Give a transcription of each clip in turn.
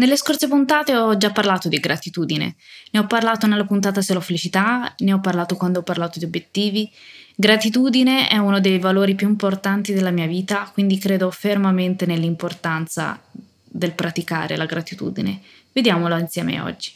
Nelle scorse puntate ho già parlato di gratitudine. Ne ho parlato nella puntata l'ho felicità, ne ho parlato quando ho parlato di obiettivi. Gratitudine è uno dei valori più importanti della mia vita, quindi credo fermamente nell'importanza del praticare la gratitudine. Vediamola insieme oggi.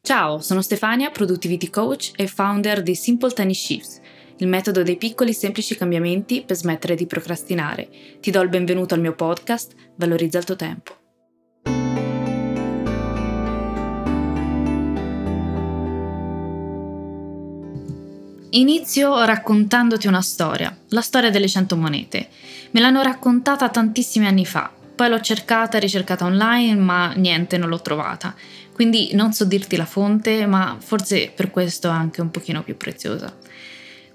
Ciao, sono Stefania, Productivity Coach e founder di Simple Tiny Shifts il metodo dei piccoli semplici cambiamenti per smettere di procrastinare. Ti do il benvenuto al mio podcast, Valorizza il tuo tempo. Inizio raccontandoti una storia, la storia delle 100 monete. Me l'hanno raccontata tantissimi anni fa, poi l'ho cercata e ricercata online, ma niente, non l'ho trovata. Quindi non so dirti la fonte, ma forse per questo è anche un pochino più preziosa.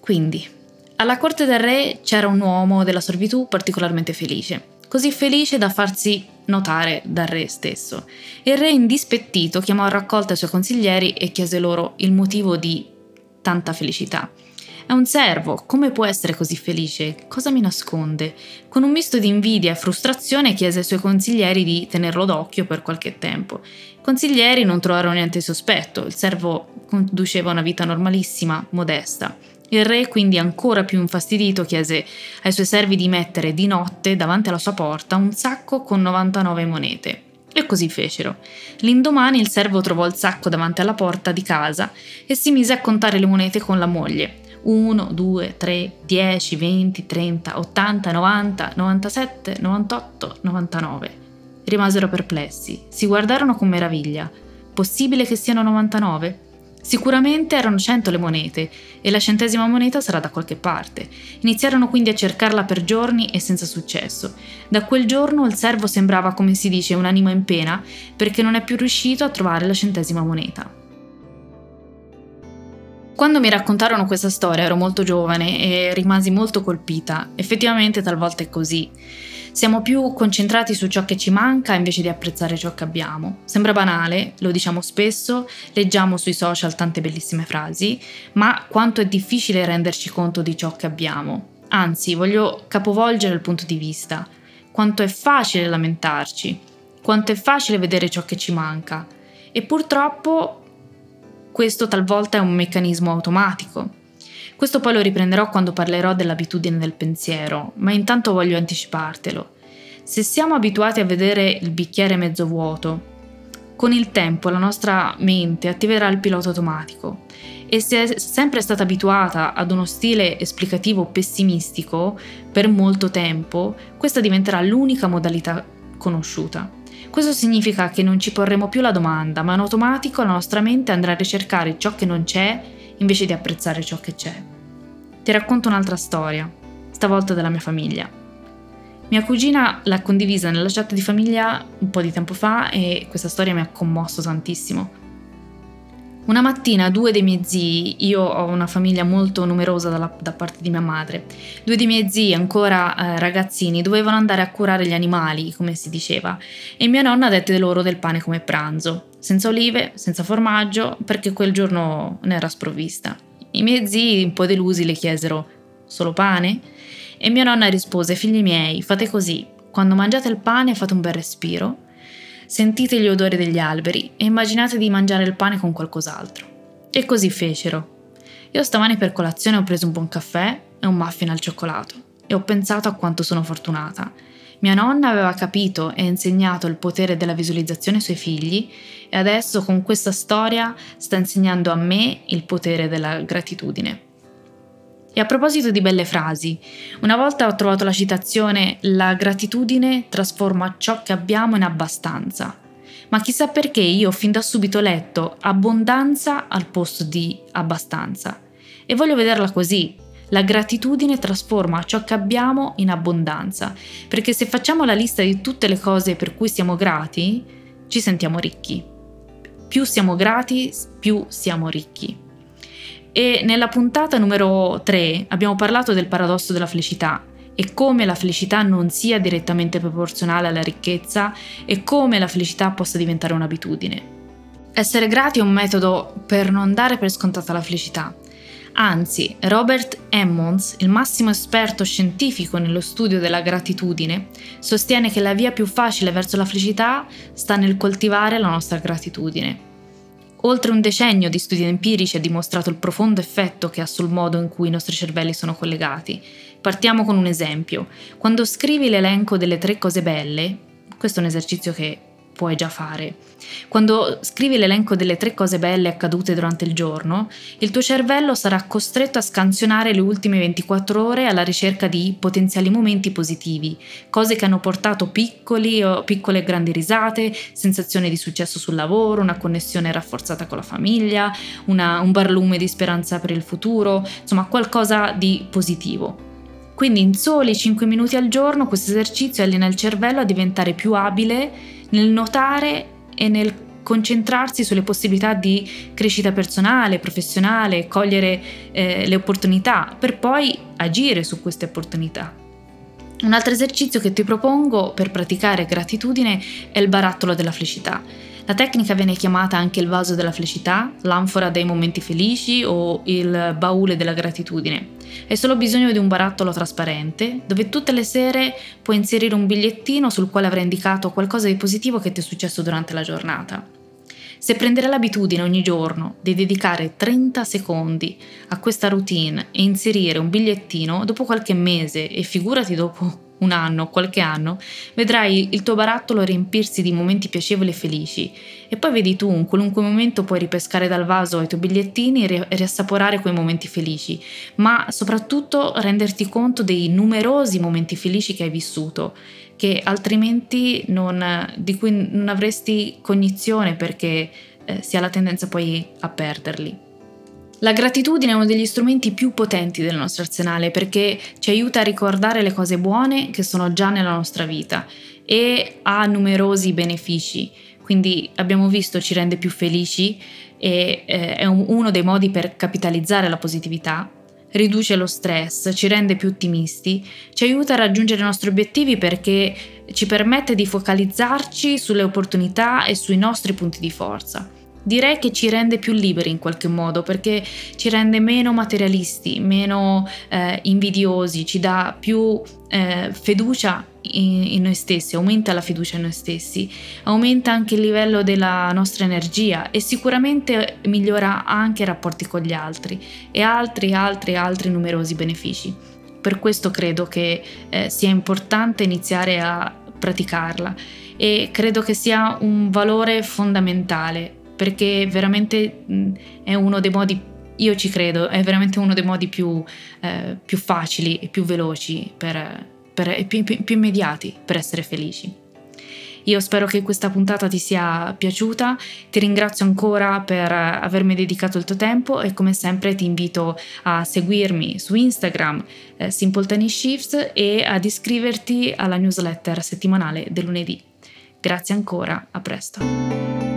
Quindi, alla corte del re c'era un uomo della servitù particolarmente felice, così felice da farsi notare dal re stesso. Il re, indispettito, chiamò a raccolta i suoi consiglieri e chiese loro il motivo di tanta felicità. È un servo, come può essere così felice? Cosa mi nasconde? Con un misto di invidia e frustrazione chiese ai suoi consiglieri di tenerlo d'occhio per qualche tempo. Consiglieri non trovarono niente sospetto, il servo conduceva una vita normalissima, modesta. Il re, quindi ancora più infastidito, chiese ai suoi servi di mettere di notte davanti alla sua porta un sacco con 99 monete. E così fecero. L'indomani il servo trovò il sacco davanti alla porta di casa e si mise a contare le monete con la moglie. 1, 2, 3, 10, 20, 30, 80, 90, 97, 98, 99. Rimasero perplessi, si guardarono con meraviglia. Possibile che siano 99? Sicuramente erano cento le monete e la centesima moneta sarà da qualche parte. Iniziarono quindi a cercarla per giorni e senza successo. Da quel giorno il servo sembrava, come si dice, un'anima in pena perché non è più riuscito a trovare la centesima moneta. Quando mi raccontarono questa storia ero molto giovane e rimasi molto colpita. Effettivamente talvolta è così. Siamo più concentrati su ciò che ci manca invece di apprezzare ciò che abbiamo. Sembra banale, lo diciamo spesso, leggiamo sui social tante bellissime frasi, ma quanto è difficile renderci conto di ciò che abbiamo. Anzi, voglio capovolgere il punto di vista. Quanto è facile lamentarci, quanto è facile vedere ciò che ci manca. E purtroppo questo talvolta è un meccanismo automatico. Questo poi lo riprenderò quando parlerò dell'abitudine del pensiero, ma intanto voglio anticipartelo. Se siamo abituati a vedere il bicchiere mezzo vuoto, con il tempo la nostra mente attiverà il pilota automatico e se è sempre stata abituata ad uno stile esplicativo pessimistico per molto tempo, questa diventerà l'unica modalità conosciuta. Questo significa che non ci porremo più la domanda, ma in automatico la nostra mente andrà a ricercare ciò che non c'è invece di apprezzare ciò che c'è. Ti racconto un'altra storia, stavolta della mia famiglia. Mia cugina l'ha condivisa nella chat di famiglia un po' di tempo fa e questa storia mi ha commosso tantissimo. Una mattina due dei miei zii, io ho una famiglia molto numerosa dalla, da parte di mia madre, due dei miei zii ancora eh, ragazzini dovevano andare a curare gli animali, come si diceva, e mia nonna dette loro del pane come pranzo, senza olive, senza formaggio, perché quel giorno ne era sprovvista. I miei zii, un po' delusi, le chiesero solo pane? E mia nonna rispose, figli miei, fate così, quando mangiate il pane fate un bel respiro, Sentite gli odori degli alberi e immaginate di mangiare il pane con qualcos'altro. E così fecero. Io stamani per colazione ho preso un buon caffè e un muffin al cioccolato e ho pensato a quanto sono fortunata. Mia nonna aveva capito e insegnato il potere della visualizzazione ai suoi figli e adesso con questa storia sta insegnando a me il potere della gratitudine. E a proposito di belle frasi, una volta ho trovato la citazione La gratitudine trasforma ciò che abbiamo in abbastanza. Ma chissà perché io ho fin da subito letto abbondanza al posto di abbastanza. E voglio vederla così. La gratitudine trasforma ciò che abbiamo in abbondanza, perché se facciamo la lista di tutte le cose per cui siamo grati, ci sentiamo ricchi. Più siamo grati, più siamo ricchi. E nella puntata numero 3 abbiamo parlato del paradosso della felicità e come la felicità non sia direttamente proporzionale alla ricchezza e come la felicità possa diventare un'abitudine. Essere grati è un metodo per non dare per scontata la felicità. Anzi, Robert Emmons, il massimo esperto scientifico nello studio della gratitudine, sostiene che la via più facile verso la felicità sta nel coltivare la nostra gratitudine. Oltre un decennio di studi empirici ha dimostrato il profondo effetto che ha sul modo in cui i nostri cervelli sono collegati. Partiamo con un esempio. Quando scrivi l'elenco delle tre cose belle, questo è un esercizio che puoi già fare. Quando scrivi l'elenco delle tre cose belle accadute durante il giorno, il tuo cervello sarà costretto a scansionare le ultime 24 ore alla ricerca di potenziali momenti positivi, cose che hanno portato piccoli o piccole e grandi risate, sensazioni di successo sul lavoro, una connessione rafforzata con la famiglia, una, un barlume di speranza per il futuro, insomma qualcosa di positivo. Quindi in soli 5 minuti al giorno questo esercizio allena il cervello a diventare più abile nel notare e nel concentrarsi sulle possibilità di crescita personale, professionale, cogliere eh, le opportunità per poi agire su queste opportunità. Un altro esercizio che ti propongo per praticare gratitudine è il barattolo della felicità. La tecnica viene chiamata anche il vaso della felicità, l'anfora dei momenti felici o il baule della gratitudine. Hai solo bisogno di un barattolo trasparente dove tutte le sere puoi inserire un bigliettino sul quale avrai indicato qualcosa di positivo che ti è successo durante la giornata. Se prenderai l'abitudine ogni giorno di dedicare 30 secondi a questa routine e inserire un bigliettino, dopo qualche mese e figurati dopo un anno, qualche anno, vedrai il tuo barattolo riempirsi di momenti piacevoli e felici e poi vedi tu in qualunque momento puoi ripescare dal vaso i tuoi bigliettini e riassaporare quei momenti felici, ma soprattutto renderti conto dei numerosi momenti felici che hai vissuto, che altrimenti non, di cui non avresti cognizione perché eh, si ha la tendenza poi a perderli. La gratitudine è uno degli strumenti più potenti del nostro arsenale perché ci aiuta a ricordare le cose buone che sono già nella nostra vita e ha numerosi benefici. Quindi abbiamo visto ci rende più felici e eh, è un, uno dei modi per capitalizzare la positività, riduce lo stress, ci rende più ottimisti, ci aiuta a raggiungere i nostri obiettivi perché ci permette di focalizzarci sulle opportunità e sui nostri punti di forza direi che ci rende più liberi in qualche modo perché ci rende meno materialisti, meno eh, invidiosi, ci dà più eh, fiducia in, in, noi stessi, aumenta la fiducia in noi stessi, aumenta anche il livello della nostra energia e sicuramente migliora anche i rapporti con gli altri e altri, altri, altri numerosi benefici. Per questo credo che eh, sia importante iniziare a praticarla e credo che sia un valore fondamentale perché veramente è uno dei modi, io ci credo, è veramente uno dei modi più, eh, più facili e più veloci per, per, più, più, più immediati per essere felici. Io spero che questa puntata ti sia piaciuta, ti ringrazio ancora per avermi dedicato il tuo tempo e come sempre ti invito a seguirmi su Instagram eh, Simple Tiny Shifts e ad iscriverti alla newsletter settimanale del lunedì. Grazie ancora, a presto.